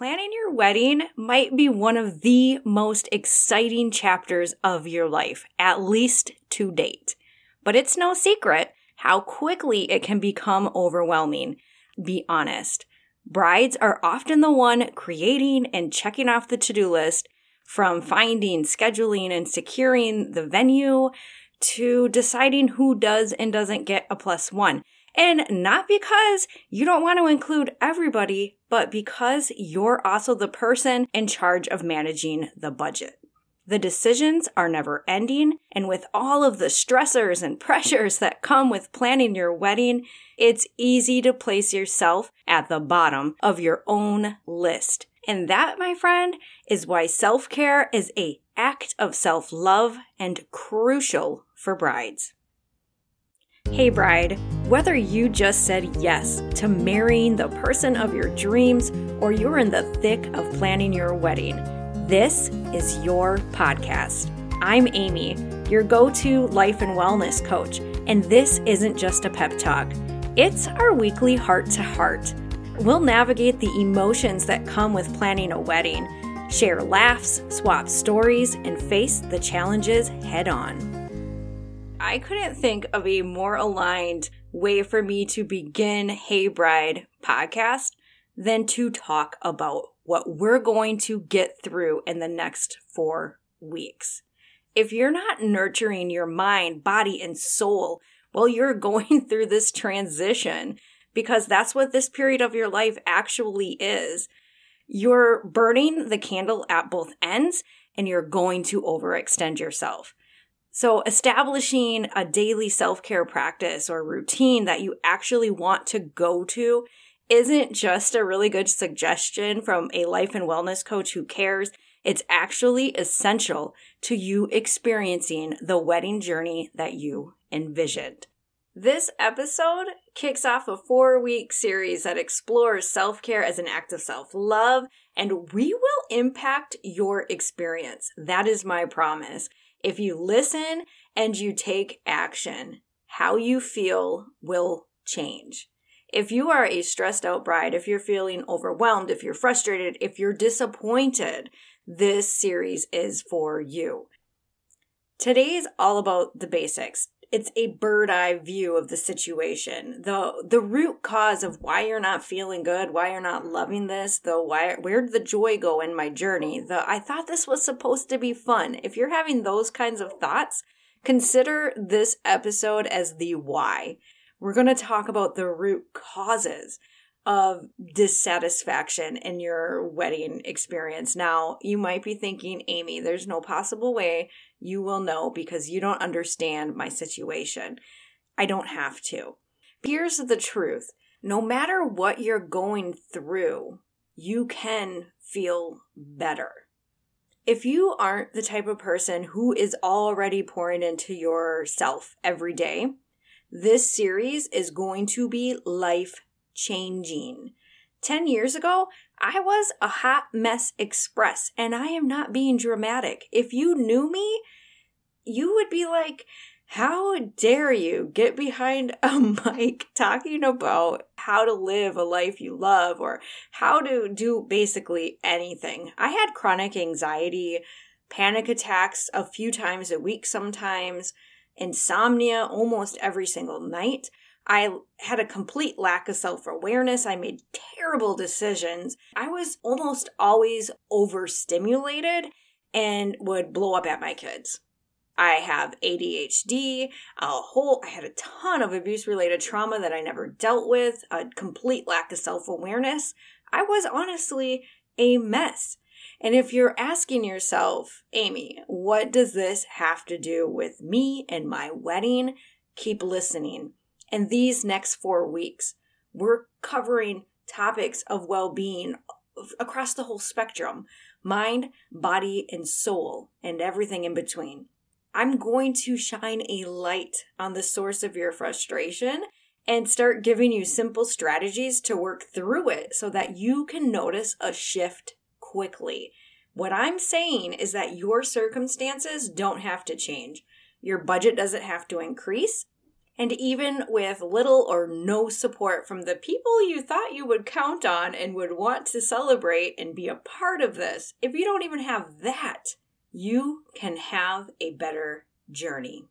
planning your wedding might be one of the most exciting chapters of your life, at least to date. But it's no secret how quickly it can become overwhelming. Be honest. Brides are often the one creating and checking off the to do list from finding, scheduling, and securing the venue to deciding who does and doesn't get a plus one. And not because you don't want to include everybody, but because you're also the person in charge of managing the budget. The decisions are never ending, and with all of the stressors and pressures that come with planning your wedding, it's easy to place yourself at the bottom of your own list. And that, my friend, is why self care is a act of self love and crucial for brides. Hey, bride, whether you just said yes to marrying the person of your dreams or you're in the thick of planning your wedding, this is your podcast. I'm Amy, your go to life and wellness coach, and this isn't just a pep talk, it's our weekly heart to heart. We'll navigate the emotions that come with planning a wedding, share laughs, swap stories, and face the challenges head on. I couldn't think of a more aligned way for me to begin Hey Bride podcast than to talk about what we're going to get through in the next four weeks. If you're not nurturing your mind, body, and soul while you're going through this transition, because that's what this period of your life actually is, you're burning the candle at both ends and you're going to overextend yourself. So, establishing a daily self care practice or routine that you actually want to go to isn't just a really good suggestion from a life and wellness coach who cares. It's actually essential to you experiencing the wedding journey that you envisioned. This episode kicks off a four week series that explores self care as an act of self love, and we will impact your experience. That is my promise. If you listen and you take action, how you feel will change. If you are a stressed out bride, if you're feeling overwhelmed, if you're frustrated, if you're disappointed, this series is for you. Today is all about the basics it's a bird eye view of the situation. The the root cause of why you're not feeling good, why you're not loving this, the why where did the joy go in my journey? The I thought this was supposed to be fun. If you're having those kinds of thoughts, consider this episode as the why. We're going to talk about the root causes of dissatisfaction in your wedding experience. Now, you might be thinking, Amy, there's no possible way you will know because you don't understand my situation. I don't have to. Here's the truth no matter what you're going through, you can feel better. If you aren't the type of person who is already pouring into yourself every day, this series is going to be life changing. 10 years ago, I was a hot mess express, and I am not being dramatic. If you knew me, you would be like, how dare you get behind a mic talking about how to live a life you love or how to do basically anything? I had chronic anxiety, panic attacks a few times a week sometimes, insomnia almost every single night. I had a complete lack of self awareness. I made terrible decisions. I was almost always overstimulated and would blow up at my kids. I have ADHD, a whole, I had a ton of abuse related trauma that I never dealt with, a complete lack of self awareness. I was honestly a mess. And if you're asking yourself, Amy, what does this have to do with me and my wedding? Keep listening and these next four weeks, we're covering topics of well being across the whole spectrum mind, body, and soul, and everything in between. I'm going to shine a light on the source of your frustration and start giving you simple strategies to work through it so that you can notice a shift quickly. What I'm saying is that your circumstances don't have to change. Your budget doesn't have to increase And even with little or no support from the people you thought you would count on and would want to celebrate and be a part of this, if you don't even have that, you can have a better journey.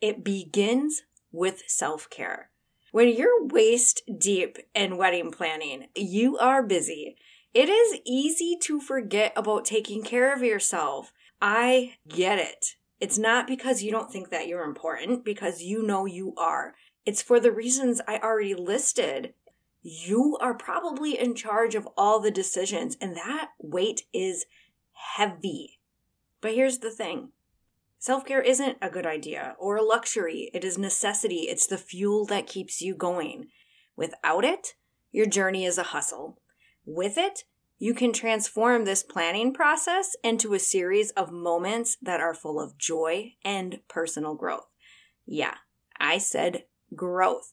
It begins with self care. When you're waist deep in wedding planning, you are busy. It is easy to forget about taking care of yourself. I get it. It's not because you don't think that you're important, because you know you are. It's for the reasons I already listed. You are probably in charge of all the decisions, and that weight is heavy. But here's the thing self care isn't a good idea or a luxury, it is necessity. It's the fuel that keeps you going. Without it, your journey is a hustle. With it, you can transform this planning process into a series of moments that are full of joy and personal growth. Yeah, I said growth.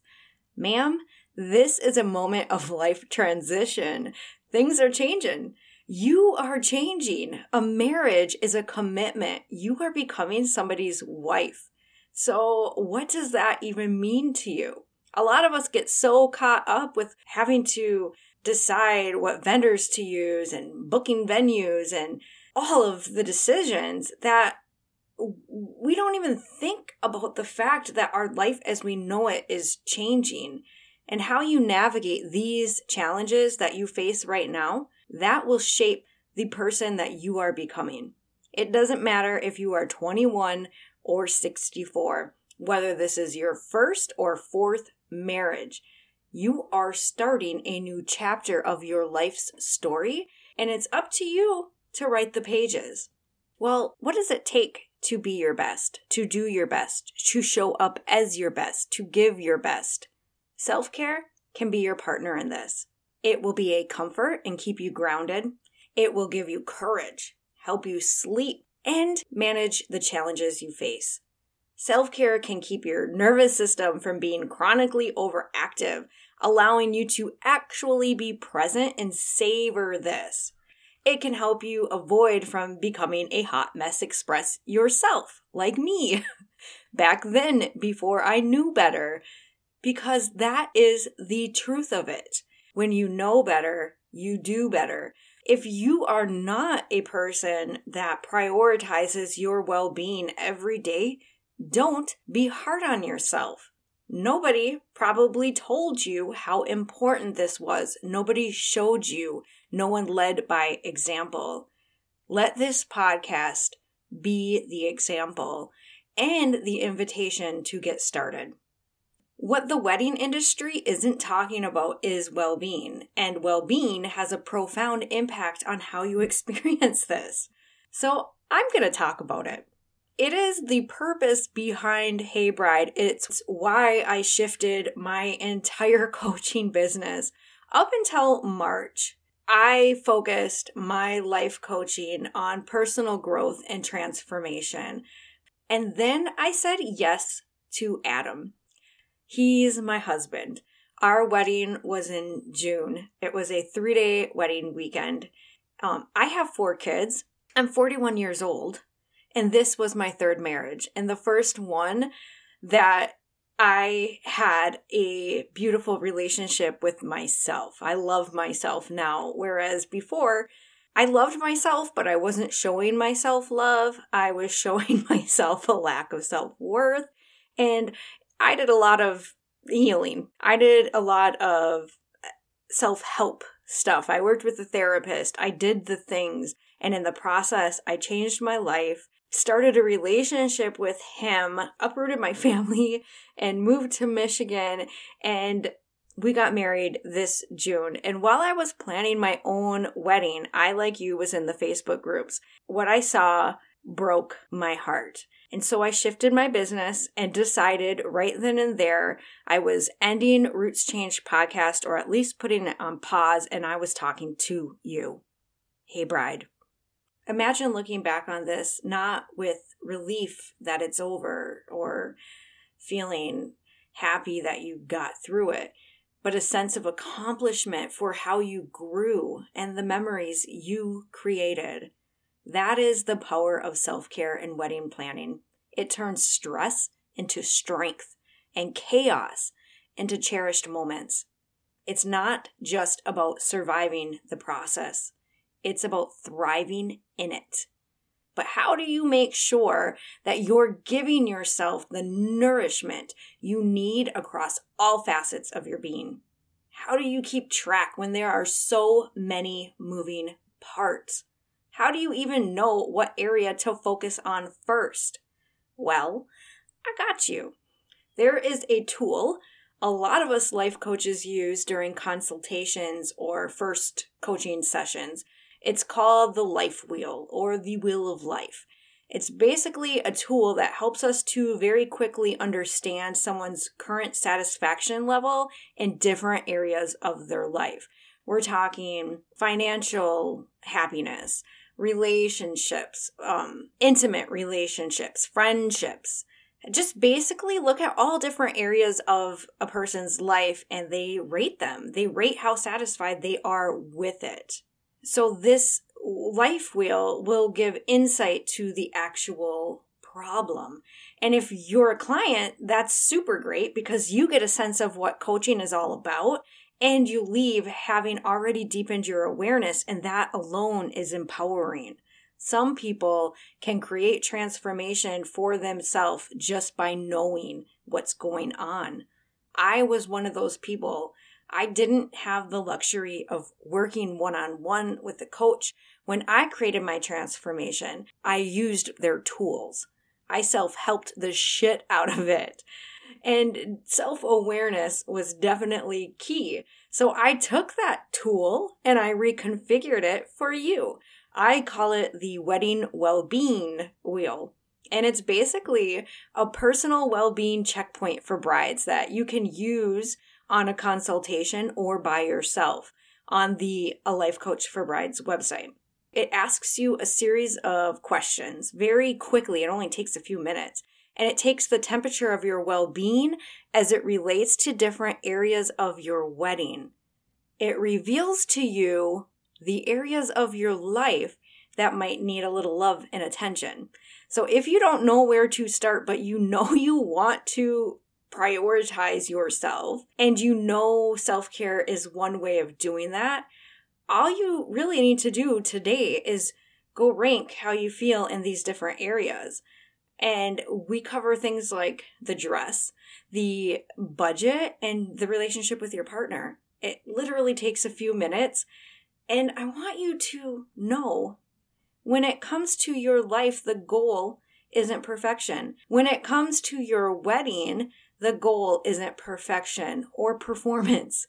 Ma'am, this is a moment of life transition. Things are changing. You are changing. A marriage is a commitment. You are becoming somebody's wife. So, what does that even mean to you? A lot of us get so caught up with having to decide what vendors to use and booking venues and all of the decisions that we don't even think about the fact that our life as we know it is changing. And how you navigate these challenges that you face right now that will shape the person that you are becoming. It doesn't matter if you are 21 or 64 whether this is your first or fourth marriage you are starting a new chapter of your life's story, and it's up to you to write the pages. Well, what does it take to be your best, to do your best, to show up as your best, to give your best? Self care can be your partner in this. It will be a comfort and keep you grounded. It will give you courage, help you sleep, and manage the challenges you face. Self care can keep your nervous system from being chronically overactive, allowing you to actually be present and savor this. It can help you avoid from becoming a hot mess express yourself, like me, back then before I knew better, because that is the truth of it. When you know better, you do better. If you are not a person that prioritizes your well being every day, don't be hard on yourself. Nobody probably told you how important this was. Nobody showed you. No one led by example. Let this podcast be the example and the invitation to get started. What the wedding industry isn't talking about is well being, and well being has a profound impact on how you experience this. So I'm going to talk about it. It is the purpose behind Hey Bride. It's why I shifted my entire coaching business. Up until March, I focused my life coaching on personal growth and transformation. And then I said yes to Adam. He's my husband. Our wedding was in June. It was a three day wedding weekend. Um, I have four kids. I'm 41 years old. And this was my third marriage. And the first one that I had a beautiful relationship with myself. I love myself now. Whereas before, I loved myself, but I wasn't showing myself love. I was showing myself a lack of self worth. And I did a lot of healing. I did a lot of self help stuff. I worked with a therapist. I did the things. And in the process, I changed my life started a relationship with him, uprooted my family, and moved to Michigan. And we got married this June. And while I was planning my own wedding, I, like you, was in the Facebook groups. What I saw broke my heart. And so I shifted my business and decided right then and there I was ending Roots Change podcast or at least putting it on pause and I was talking to you. Hey, bride. Imagine looking back on this not with relief that it's over or feeling happy that you got through it, but a sense of accomplishment for how you grew and the memories you created. That is the power of self care and wedding planning. It turns stress into strength and chaos into cherished moments. It's not just about surviving the process, it's about thriving in it. But how do you make sure that you're giving yourself the nourishment you need across all facets of your being? How do you keep track when there are so many moving parts? How do you even know what area to focus on first? Well, I got you. There is a tool a lot of us life coaches use during consultations or first coaching sessions. It's called the life wheel or the wheel of life. It's basically a tool that helps us to very quickly understand someone's current satisfaction level in different areas of their life. We're talking financial happiness, relationships, um, intimate relationships, friendships. Just basically look at all different areas of a person's life and they rate them. They rate how satisfied they are with it. So this life wheel will give insight to the actual problem. And if you're a client, that's super great because you get a sense of what coaching is all about and you leave having already deepened your awareness, and that alone is empowering. Some people can create transformation for themselves just by knowing what's going on. I was one of those people. I didn't have the luxury of working one on one with a coach. When I created my transformation, I used their tools. I self helped the shit out of it. And self awareness was definitely key. So I took that tool and I reconfigured it for you. I call it the wedding well-being wheel. And it's basically a personal well-being checkpoint for brides that you can use on a consultation or by yourself on the A Life Coach for Brides website. It asks you a series of questions very quickly. It only takes a few minutes and it takes the temperature of your well being as it relates to different areas of your wedding. It reveals to you the areas of your life that might need a little love and attention. So if you don't know where to start, but you know you want to prioritize yourself and you know self care is one way of doing that, all you really need to do today is go rank how you feel in these different areas. And we cover things like the dress, the budget, and the relationship with your partner. It literally takes a few minutes. And I want you to know when it comes to your life, the goal isn't perfection. When it comes to your wedding, the goal isn't perfection or performance.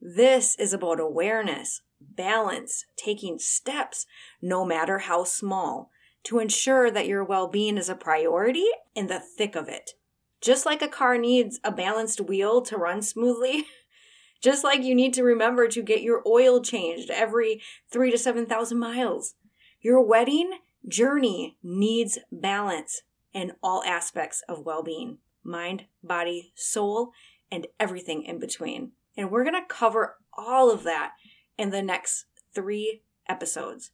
This is about awareness, balance, taking steps, no matter how small, to ensure that your well being is a priority in the thick of it. Just like a car needs a balanced wheel to run smoothly, just like you need to remember to get your oil changed every three to 7,000 miles. Your wedding journey needs balance in all aspects of well being mind, body, soul, and everything in between. And we're going to cover all of that in the next three episodes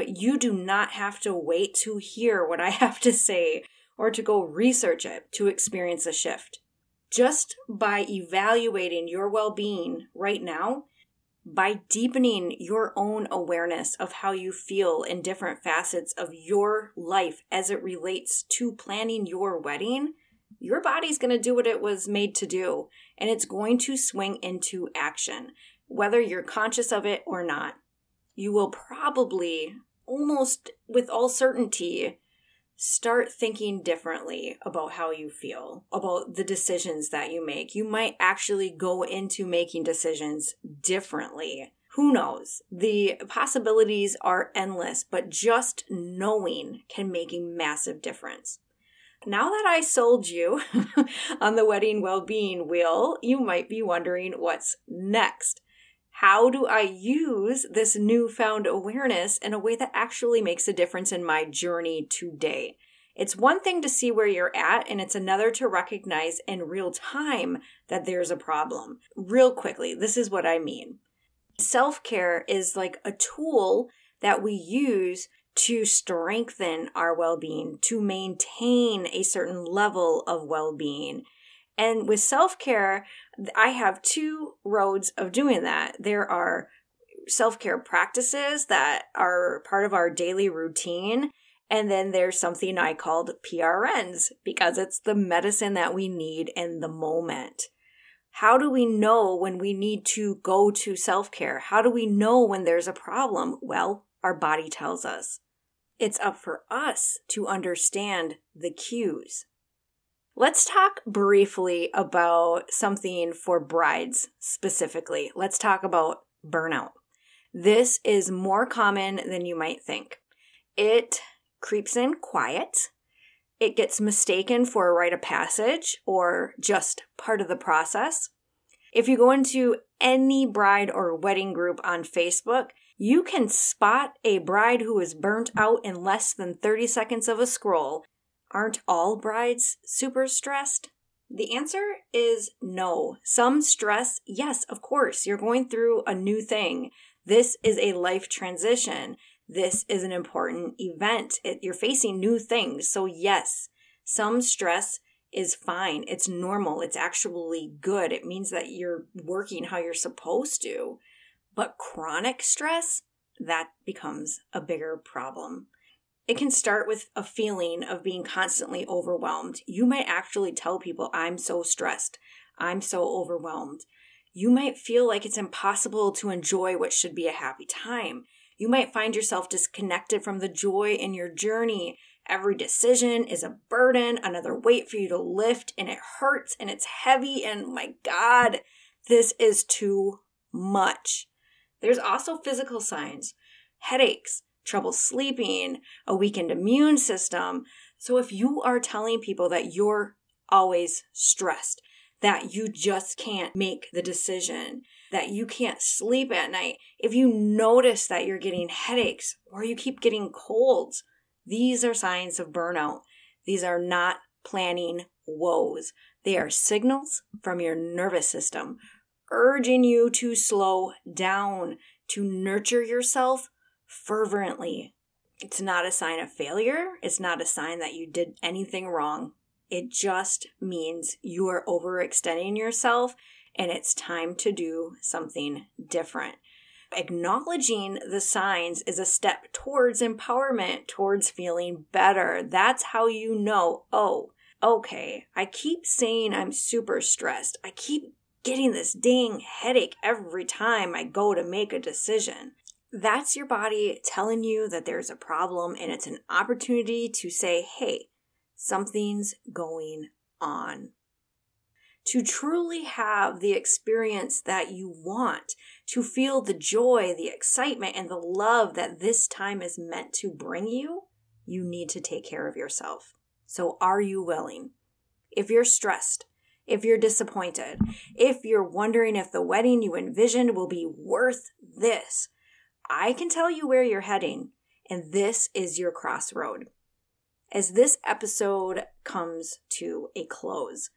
but you do not have to wait to hear what I have to say or to go research it to experience a shift. Just by evaluating your well being right now, by deepening your own awareness of how you feel in different facets of your life as it relates to planning your wedding, your body's going to do what it was made to do, and it's going to swing into action, whether you're conscious of it or not. You will probably almost with all certainty start thinking differently about how you feel, about the decisions that you make. You might actually go into making decisions differently. Who knows? The possibilities are endless, but just knowing can make a massive difference. Now that I sold you on the wedding well being wheel, you might be wondering what's next how do I use this newfound awareness in a way that actually makes a difference in my journey today? It's one thing to see where you're at, and it's another to recognize in real time that there's a problem. Real quickly, this is what I mean. Self care is like a tool that we use to strengthen our well being, to maintain a certain level of well being. And with self care, I have two roads of doing that. There are self care practices that are part of our daily routine. And then there's something I called PRNs because it's the medicine that we need in the moment. How do we know when we need to go to self care? How do we know when there's a problem? Well, our body tells us. It's up for us to understand the cues. Let's talk briefly about something for brides specifically. Let's talk about burnout. This is more common than you might think. It creeps in quiet. It gets mistaken for a rite of passage or just part of the process. If you go into any bride or wedding group on Facebook, you can spot a bride who is burnt out in less than 30 seconds of a scroll. Aren't all brides super stressed? The answer is no. Some stress, yes, of course, you're going through a new thing. This is a life transition. This is an important event. It, you're facing new things. So, yes, some stress is fine. It's normal. It's actually good. It means that you're working how you're supposed to. But chronic stress, that becomes a bigger problem. It can start with a feeling of being constantly overwhelmed. You might actually tell people, I'm so stressed. I'm so overwhelmed you might feel like it's impossible to enjoy what should be a happy time. You might find yourself disconnected from the joy in your journey. Every decision is a burden, another weight for you to lift, and it hurts and it's heavy. And my God, this is too much. There's also physical signs headaches, trouble sleeping, a weakened immune system. So if you are telling people that you're always stressed, that you just can't make the decision, that you can't sleep at night, if you notice that you're getting headaches or you keep getting colds, these are signs of burnout. These are not planning woes. They are signals from your nervous system urging you to slow down, to nurture yourself fervently. It's not a sign of failure. It's not a sign that you did anything wrong. It just means you are overextending yourself and it's time to do something different. Acknowledging the signs is a step towards empowerment, towards feeling better. That's how you know, oh, okay, I keep saying I'm super stressed. I keep getting this dang headache every time I go to make a decision. That's your body telling you that there's a problem and it's an opportunity to say, hey, something's going on. To truly have the experience that you want, to feel the joy, the excitement, and the love that this time is meant to bring you, you need to take care of yourself. So, are you willing? If you're stressed, if you're disappointed, if you're wondering if the wedding you envisioned will be worth this, I can tell you where you're heading, and this is your crossroad. As this episode comes to a close,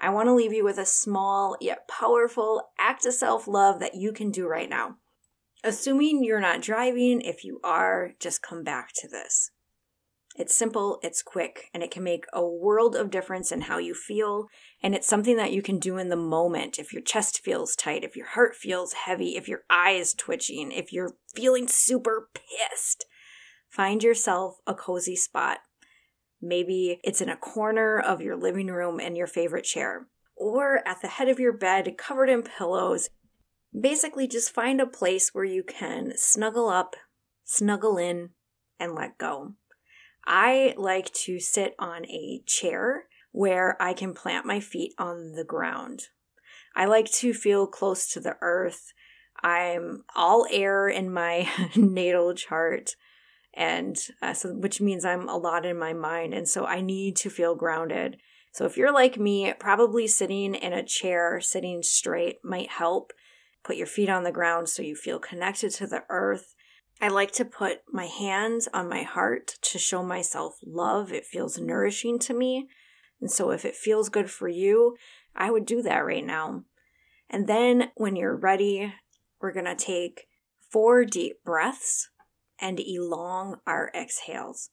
I want to leave you with a small yet powerful act of self love that you can do right now. Assuming you're not driving, if you are, just come back to this. It's simple, it's quick, and it can make a world of difference in how you feel. And it's something that you can do in the moment. If your chest feels tight, if your heart feels heavy, if your eye is twitching, if you're feeling super pissed, find yourself a cozy spot Maybe it's in a corner of your living room in your favorite chair, or at the head of your bed covered in pillows. Basically, just find a place where you can snuggle up, snuggle in, and let go. I like to sit on a chair where I can plant my feet on the ground. I like to feel close to the earth. I'm all air in my natal chart and uh, so which means I'm a lot in my mind and so I need to feel grounded. So if you're like me, probably sitting in a chair, sitting straight might help. Put your feet on the ground so you feel connected to the earth. I like to put my hands on my heart to show myself love. It feels nourishing to me. And so if it feels good for you, I would do that right now. And then when you're ready, we're going to take four deep breaths and elong our exhales.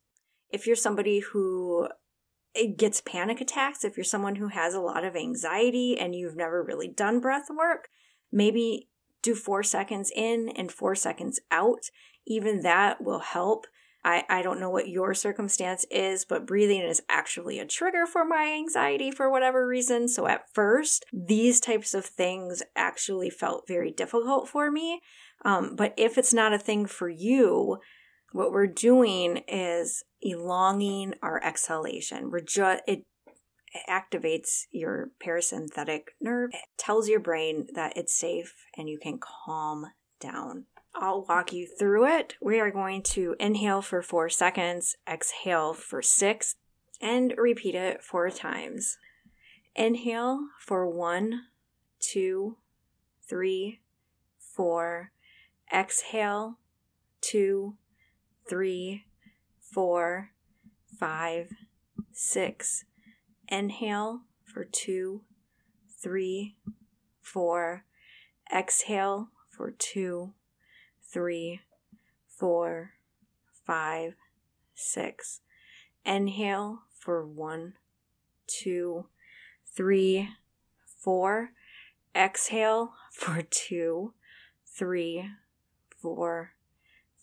If you're somebody who eh, gets panic attacks, if you're someone who has a lot of anxiety and you've never really done breath work, maybe do four seconds in and four seconds out. Even that will help. I, I don't know what your circumstance is, but breathing is actually a trigger for my anxiety for whatever reason. So at first, these types of things actually felt very difficult for me. Um, but if it's not a thing for you, what we're doing is elonging our exhalation. We're just, it activates your parasympathetic nerve. It tells your brain that it's safe and you can calm down. I'll walk you through it. We are going to inhale for four seconds, exhale for six, and repeat it four times. Inhale for one, two, three, four. Exhale, two, three, four, five, six. Inhale for two, three, four. Exhale for two, three, four, five, six. Inhale for one, two, three, four. Exhale for two, three, four,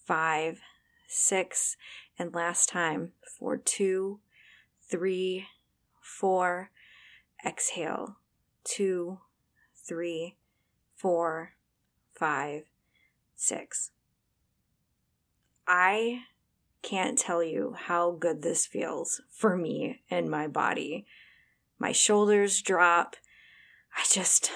five, six. And last time for two, three, four. Exhale, two, three, four, five, six. I can't tell you how good this feels for me and my body. My shoulders drop. I just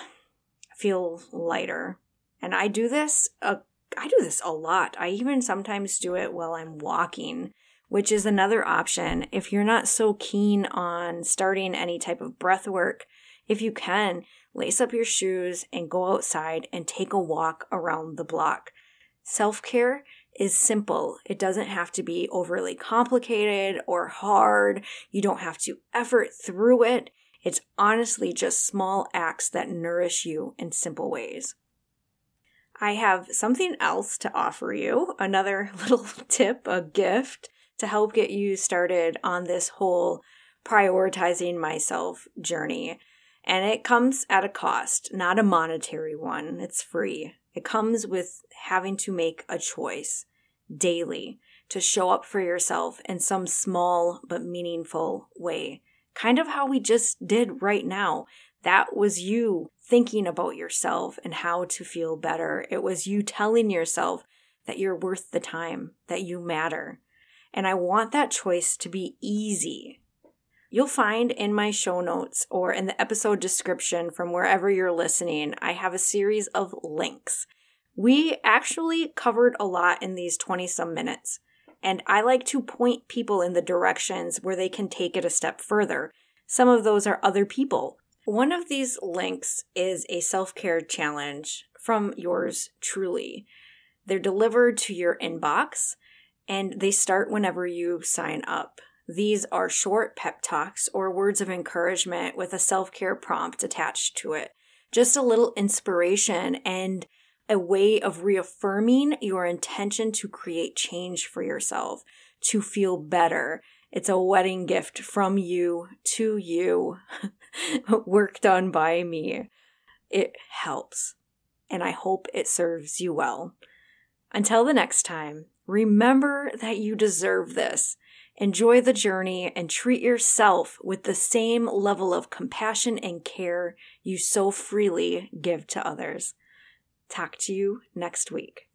feel lighter. And I do this a I do this a lot. I even sometimes do it while I'm walking, which is another option if you're not so keen on starting any type of breath work. If you can, lace up your shoes and go outside and take a walk around the block. Self care is simple. It doesn't have to be overly complicated or hard. You don't have to effort through it. It's honestly just small acts that nourish you in simple ways. I have something else to offer you another little tip, a gift to help get you started on this whole prioritizing myself journey. And it comes at a cost, not a monetary one. It's free. It comes with having to make a choice daily to show up for yourself in some small but meaningful way. Kind of how we just did right now. That was you thinking about yourself and how to feel better. It was you telling yourself that you're worth the time, that you matter. And I want that choice to be easy. You'll find in my show notes or in the episode description from wherever you're listening, I have a series of links. We actually covered a lot in these 20 some minutes, and I like to point people in the directions where they can take it a step further. Some of those are other people one of these links is a self care challenge from yours truly. They're delivered to your inbox and they start whenever you sign up. These are short pep talks or words of encouragement with a self care prompt attached to it. Just a little inspiration and a way of reaffirming your intention to create change for yourself, to feel better. It's a wedding gift from you to you. work done by me. It helps, and I hope it serves you well. Until the next time, remember that you deserve this. Enjoy the journey and treat yourself with the same level of compassion and care you so freely give to others. Talk to you next week.